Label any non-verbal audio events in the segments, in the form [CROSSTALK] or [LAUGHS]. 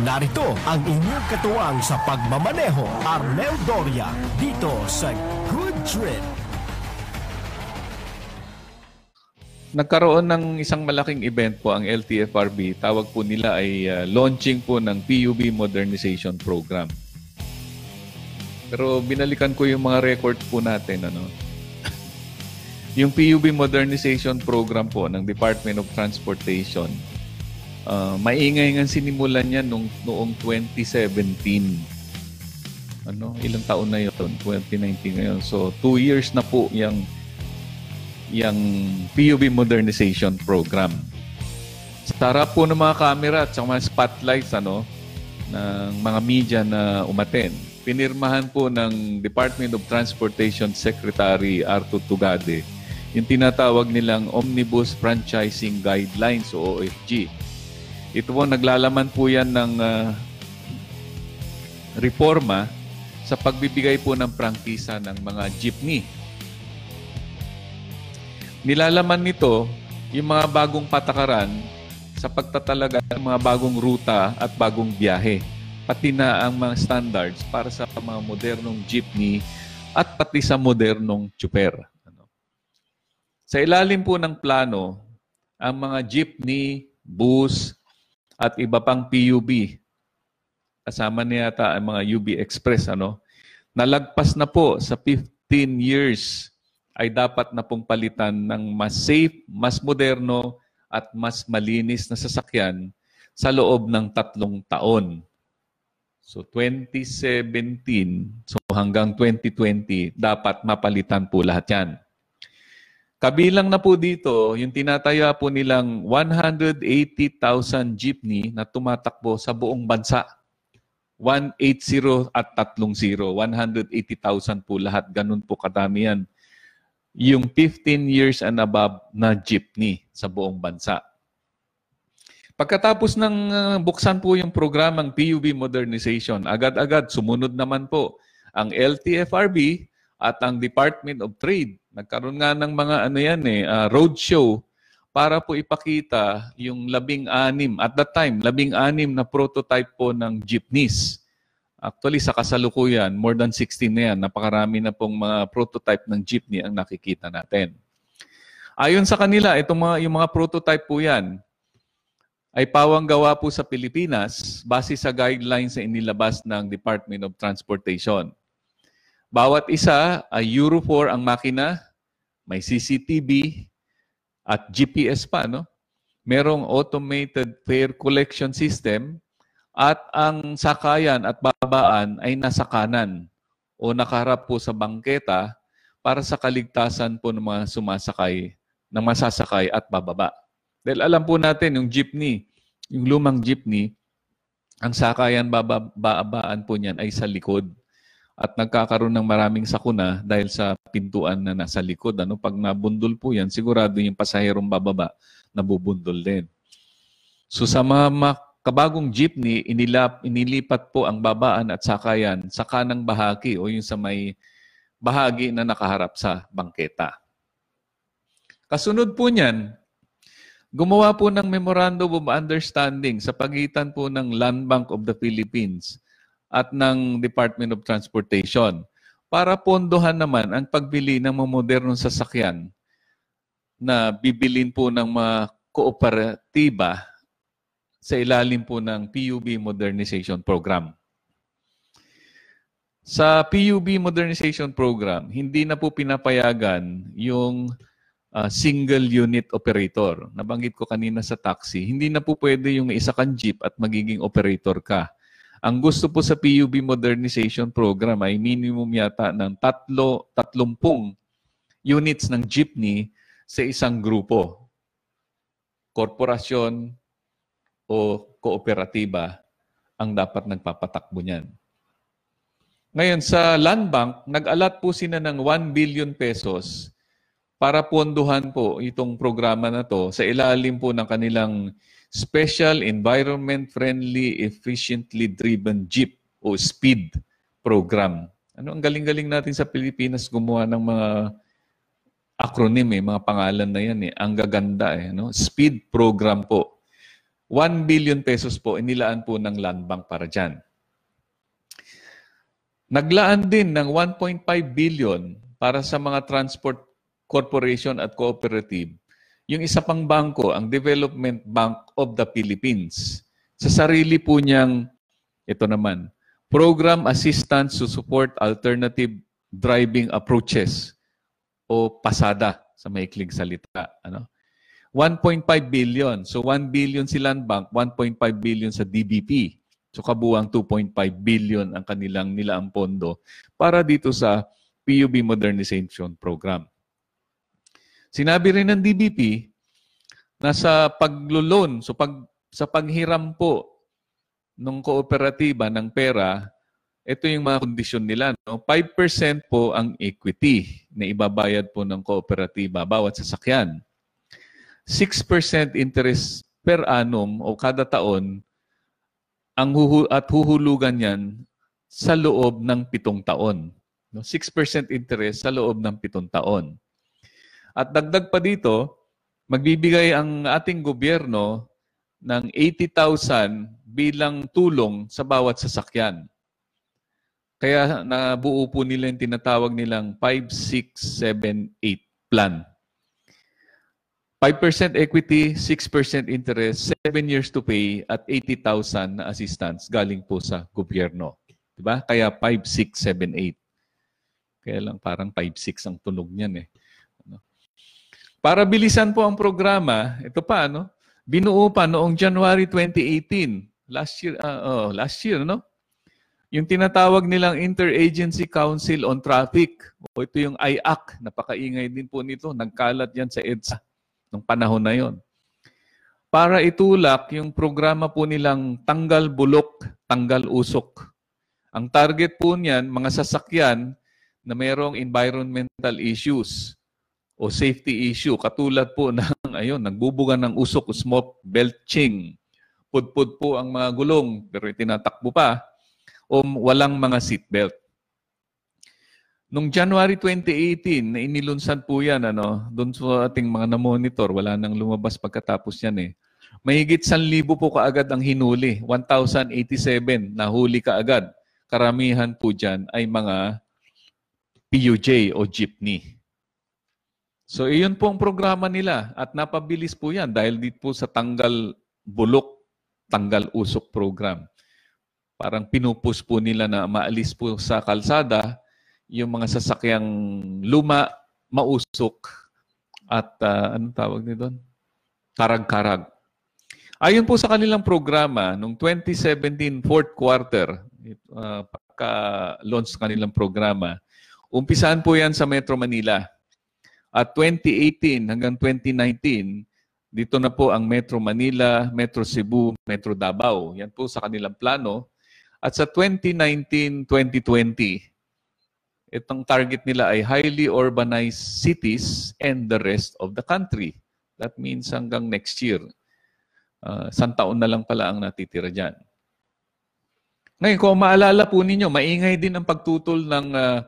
Narito ang inyong katuwang sa pagmamaneho, Arnel Doria, dito sa Good Trip. Nagkaroon ng isang malaking event po ang LTFRB. Tawag po nila ay uh, launching po ng PUB Modernization Program. Pero binalikan ko yung mga records po natin. Ano? [LAUGHS] yung PUB Modernization Program po ng Department of Transportation, uh, maingay nga sinimulan niya nung, noong 2017. Ano, ilang taon na yun? 2019 ngayon. So, two years na po yung yung PUB Modernization Program. Sa harap po ng mga camera at mga spotlights ano, ng mga media na umaten, pinirmahan po ng Department of Transportation Secretary Arthur Tugade yung tinatawag nilang Omnibus Franchising Guidelines o OFG. Ito po, naglalaman po yan ng uh, reforma sa pagbibigay po ng prangkisa ng mga jeepney Nilalaman nito yung mga bagong patakaran sa pagtatalaga ng mga bagong ruta at bagong biyahe. Pati na ang mga standards para sa mga modernong jeepney at pati sa modernong chuper. Ano? Sa ilalim po ng plano, ang mga jeepney, bus, at iba pang PUB, kasama niya yata ang mga UB Express, ano, nalagpas na po sa 15 years ay dapat na pong palitan ng mas safe, mas moderno, at mas malinis na sasakyan sa loob ng tatlong taon. So 2017, so hanggang 2020, dapat mapalitan po lahat yan. Kabilang na po dito, yung tinataya po nilang 180,000 jeepney na tumatakbo sa buong bansa. 180 at 30. 180,000 po lahat. Ganun po kadami yan yung 15 years and above na jeepney sa buong bansa. Pagkatapos ng uh, buksan po yung programang PUB Modernization, agad-agad sumunod naman po ang LTFRB at ang Department of Trade. Nagkaroon nga ng mga ano yan eh, uh, roadshow para po ipakita yung labing-anim, at that time, labing-anim na prototype po ng jeepneys Actually, sa kasalukuyan, more than 16 na yan. Napakarami na pong mga prototype ng jeepney ang nakikita natin. Ayon sa kanila, itong mga, yung mga prototype po yan, ay pawang gawa po sa Pilipinas base sa guidelines na inilabas ng Department of Transportation. Bawat isa ay Euro 4 ang makina, may CCTV at GPS pa, no? Merong automated fare collection system at ang sakayan at babaan ay nasa kanan o nakaharap po sa bangketa para sa kaligtasan po ng mga sumasakay, ng masasakay at bababa. Dahil alam po natin, yung jeepney, yung lumang jeepney, ang sakayan babaan po niyan ay sa likod. At nagkakaroon ng maraming sakuna dahil sa pintuan na nasa likod. Ano? Pag nabundol po yan, sigurado yung pasaherong bababa, nabubundol din. So sa mga kabagong jeepney, inilap, inilipat po ang babaan at sakayan sa kanang bahagi o yung sa may bahagi na nakaharap sa bangketa. Kasunod po niyan, gumawa po ng Memorandum of Understanding sa pagitan po ng Land Bank of the Philippines at ng Department of Transportation para pondohan naman ang pagbili ng mga modernong sasakyan na bibilin po ng mga kooperatiba sa ilalim po ng PUB Modernization Program. Sa PUB Modernization Program, hindi na po pinapayagan yung uh, single unit operator. Nabanggit ko kanina sa taxi, hindi na po pwede yung isa kang jeep at magiging operator ka. Ang gusto po sa PUB Modernization Program ay minimum yata ng tatlo, tatlumpung units ng jeepney sa isang grupo. Korporasyon, o kooperatiba ang dapat nagpapatakbo niyan. Ngayon, sa Land Bank, nag-alat po sila ng 1 billion pesos para ponduhan po itong programa na to sa ilalim po ng kanilang Special Environment Friendly Efficiently Driven Jeep o SPEED program. Ano ang galing-galing natin sa Pilipinas gumawa ng mga acronym eh, mga pangalan na yan eh. Ang gaganda eh, no? SPEED program po. 1 billion pesos po inilaan po ng Land Bank para dyan. Naglaan din ng 1.5 billion para sa mga transport corporation at cooperative. Yung isa pang bangko, ang Development Bank of the Philippines. Sa sarili po niyang, ito naman, Program Assistance to Support Alternative Driving Approaches o PASADA sa maikling salita. Ano? 1.5 billion. So 1 billion si Land Bank, 1.5 billion sa DBP. So kabuang 2.5 billion ang kanilang nilaang pondo para dito sa PUB Modernization Program. Sinabi rin ng DBP na sa paglo-loan, so pag, sa paghiram po ng kooperatiba ng pera, ito yung mga kondisyon nila. No? 5% po ang equity na ibabayad po ng kooperatiba bawat sasakyan. 6% interest per annum o kada taon ang huhu at huhulugan yan sa loob ng pitong taon. No? 6% interest sa loob ng pitong taon. At dagdag pa dito, magbibigay ang ating gobyerno ng 80,000 bilang tulong sa bawat sasakyan. Kaya nabuo po nila yung tinatawag nilang 5, 6, 7, 8 plan. 5% equity, 6% interest, 7 years to pay, at 80,000 na assistance galing po sa gobyerno. Diba? Kaya 5, 6, 7, 8. Kaya lang parang 5, 6 ang tunog niyan eh. Para bilisan po ang programa, ito pa, no? binuo pa noong January 2018. Last year, uh, oh, last year, no? Yung tinatawag nilang Interagency Council on Traffic, o ito yung IAC, napakaingay din po nito, nagkalat yan sa EDSA nung panahon na yon. Para itulak yung programa po nilang Tanggal Bulok, Tanggal Usok. Ang target po niyan, mga sasakyan na mayroong environmental issues o safety issue, katulad po [LAUGHS] ng ayun, nagbubuga ng usok, smoke, belching, pudpud po ang mga gulong, pero tinatakbo pa, o walang mga seatbelt. Nung January 2018, na inilunsad po yan, ano, doon sa ating mga na-monitor, wala nang lumabas pagkatapos yan eh. Mahigit 1,000 po kaagad ang hinuli. 1,087 na huli kaagad. Karamihan po dyan ay mga PUJ o jeepney. So iyon po ang programa nila at napabilis po yan dahil dito po sa tanggal bulok, tanggal usok program. Parang pinupus po nila na maalis po sa kalsada yung mga sasakyang luma, mausok, at uh, anong tawag nito doon? Karag-karag. Ayon po sa kanilang programa, noong 2017 fourth quarter, uh, pagka-launch kanilang programa, umpisahan po yan sa Metro Manila. At 2018 hanggang 2019, dito na po ang Metro Manila, Metro Cebu, Metro Davao. Yan po sa kanilang plano. At sa 2019-2020, itong target nila ay highly urbanized cities and the rest of the country. That means hanggang next year. Uh, isang taon na lang pala ang natitira dyan. Ngayon, kung maalala po ninyo, maingay din ang pagtutol ng uh,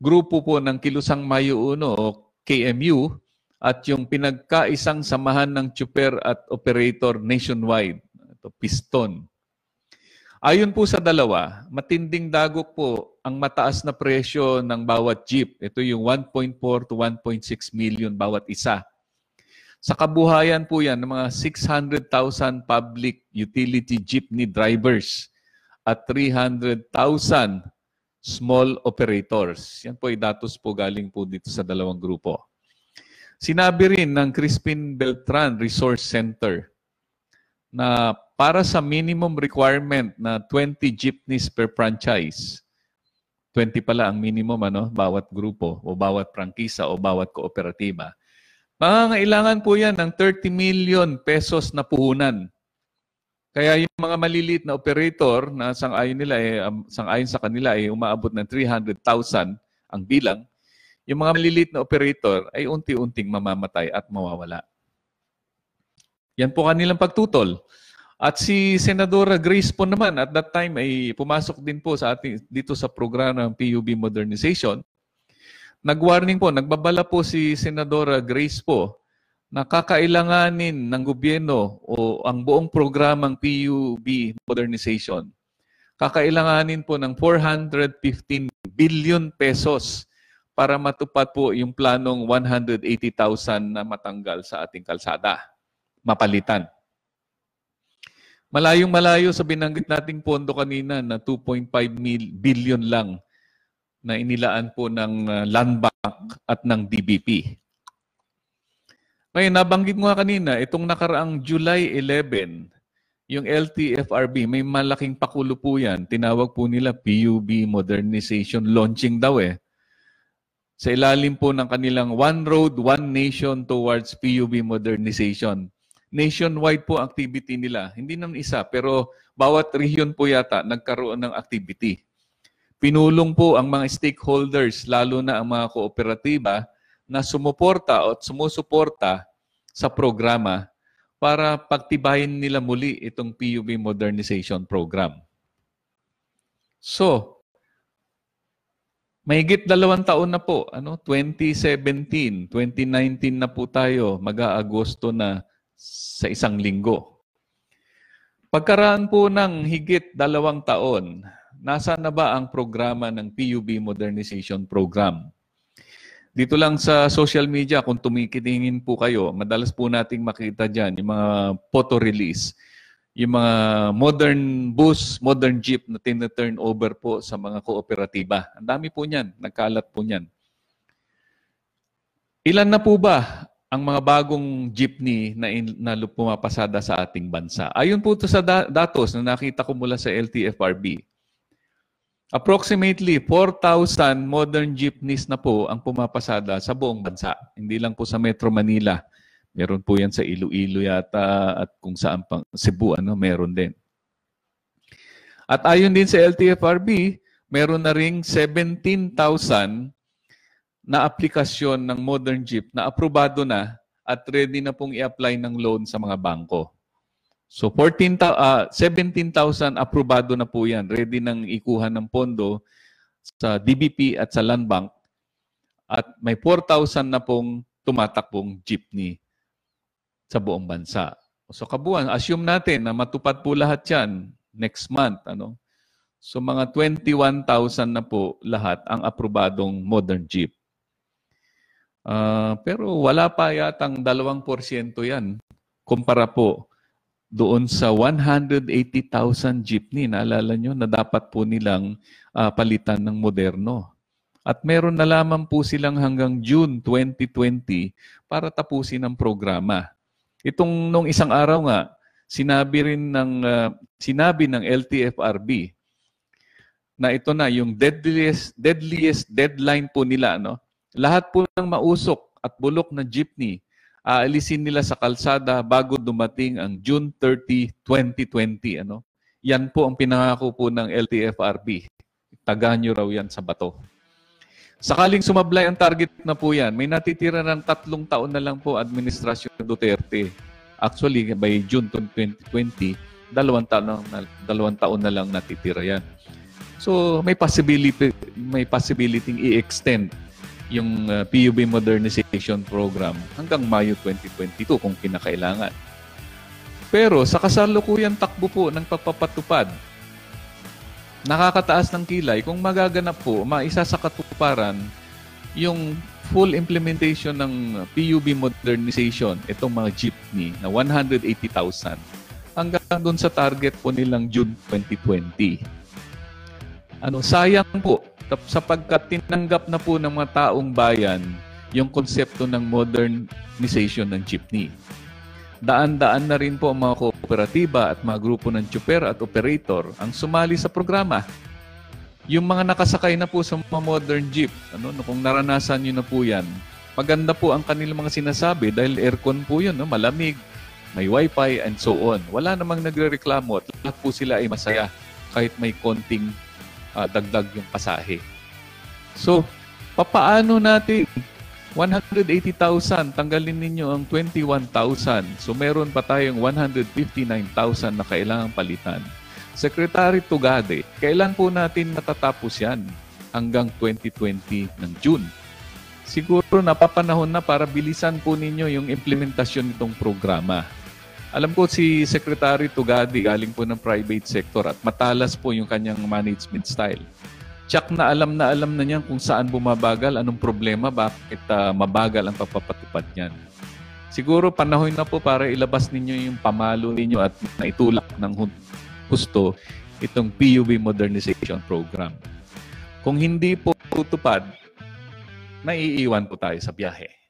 grupo po ng Kilusang Mayo Uno o KMU at yung pinagkaisang samahan ng chuper at operator nationwide, ito, Piston. Ayon po sa dalawa, matinding dagok po ang mataas na presyo ng bawat jeep. Ito yung 1.4 to 1.6 million bawat isa. Sa kabuhayan po yan ng mga 600,000 public utility jeepney drivers at 300,000 small operators. Yan po ay datos po galing po dito sa dalawang grupo. Sinabi rin ng Crispin Beltran Resource Center na para sa minimum requirement na 20 jeepneys per franchise, 20 pala ang minimum ano, bawat grupo o bawat prangkisa o bawat kooperatiba. Pangangailangan po yan ng 30 million pesos na puhunan. Kaya yung mga maliliit na operator na sang-ayon nila eh, um, sang-ayon sa kanila ay eh, umaabot ng 300,000 ang bilang, yung mga maliliit na operator ay unti-unting mamamatay at mawawala. Yan po kanilang pagtutol. At si Senadora Grace po naman at that time ay pumasok din po sa ating dito sa programa ng PUB Modernization. Nag-warning po, nagbabala po si Senadora Grace po na kakailanganin ng gobyerno o ang buong programang PUB modernization, kakailanganin po ng 415 billion pesos para matupad po yung planong 180,000 na matanggal sa ating kalsada. Mapalitan. Malayong malayo sa binanggit nating pondo kanina na 2.5 billion lang na inilaan po ng uh, Land Bank at ng DBP. Ngayon, nabanggit mo nga kanina, itong nakaraang July 11, yung LTFRB, may malaking pakulo po yan. Tinawag po nila PUB Modernization Launching daw eh. Sa ilalim po ng kanilang One Road, One Nation towards PUB Modernization. Nationwide po activity nila. Hindi naman isa, pero bawat region po yata nagkaroon ng activity. Pinulong po ang mga stakeholders, lalo na ang mga kooperatiba, na sumuporta o sumusuporta sa programa para pagtibayin nila muli itong PUB Modernization Program. So, mahigit dalawang taon na po, ano, 2017, 2019 na po tayo, mag-aagosto na sa isang linggo. Pagkaraan po ng higit dalawang taon, nasa na ba ang programa ng PUB Modernization Program? Dito lang sa social media, kung tumikitingin po kayo, madalas po nating makita dyan yung mga photo release, yung mga modern bus, modern jeep na tina-turn over po sa mga kooperatiba. Ang dami po niyan, nagkalat po niyan. Ilan na po ba ang mga bagong jeepney na, in, na pumapasada sa ating bansa? Ayon po ito sa da- datos na nakita ko mula sa LTFRB. Approximately 4,000 modern jeepneys na po ang pumapasada sa buong bansa. Hindi lang po sa Metro Manila. Meron po yan sa Iloilo yata at kung saan pang Cebu, ano, meron din. At ayon din sa LTFRB, meron na ring 17,000 na aplikasyon ng modern jeep na aprobado na at ready na pong i-apply ng loan sa mga bangko. So 14, uh, 17,000 aprobado na po yan. Ready nang ikuha ng pondo sa DBP at sa Land Bank. At may 4,000 na pong tumatakbong jeepney sa buong bansa. So kabuuan, assume natin na matupad po lahat yan next month. Ano? So mga 21,000 na po lahat ang aprobadong modern jeep. Uh, pero wala pa yatang 2% yan kumpara po doon sa 180,000 jeepney. Naalala nyo na dapat po nilang uh, palitan ng moderno. At meron na lamang po silang hanggang June 2020 para tapusin ang programa. Itong nung isang araw nga, sinabi rin ng uh, sinabi ng LTFRB na ito na yung deadliest deadliest deadline po nila no. Lahat po ng mausok at bulok na jeepney aalisin nila sa kalsada bago dumating ang June 30, 2020. Ano? Yan po ang pinangako po ng LTFRB. Taga nyo raw yan sa bato. Sakaling sumablay ang target na po yan, may natitira ng tatlong taon na lang po administrasyon Duterte. Actually, by June 2020, dalawang taon na, dalawang taon na lang natitira yan. So, may possibility may possibility i-extend yung uh, PUB Modernization Program hanggang Mayo 2022 kung kinakailangan. Pero sa kasalukuyan takbo po ng pagpapatupad, nakakataas ng kilay kung magaganap po, maisa sa katuparan yung full implementation ng PUB modernization, itong mga jeepney na 180,000 hanggang doon sa target po nilang June 2020. Ano, sayang po sapagkat tinanggap na po ng mga taong bayan yung konsepto ng modernization ng jeepney. Daan-daan na rin po ang mga kooperatiba at mga grupo ng tsuper at operator ang sumali sa programa. Yung mga nakasakay na po sa mga modern jeep, ano, kung naranasan nyo na po yan, maganda po ang kanilang mga sinasabi dahil aircon po yun, no? malamig, may wifi and so on. Wala namang nagre-reklamo at lahat po sila ay masaya kahit may konting uh, dagdag yung pasahe. So, papaano natin 180,000, tanggalin ninyo ang 21,000. So meron pa tayong 159,000 na kailangang palitan. Secretary Tugade, kailan po natin matatapos yan? Hanggang 2020 ng June. siguro napapanahon na para bilisan po ninyo yung implementasyon nitong programa. Alam ko si Secretary Tugadi galing po ng private sector at matalas po yung kanyang management style. Tsak na alam na alam na niyan kung saan bumabagal, anong problema, bakit ah, mabagal ang pagpapatupad niyan. Siguro panahon na po para ilabas ninyo yung pamalo ninyo at naitulak ng husto itong PUB Modernization Program. Kung hindi po tutupad, naiiwan po tayo sa biyahe.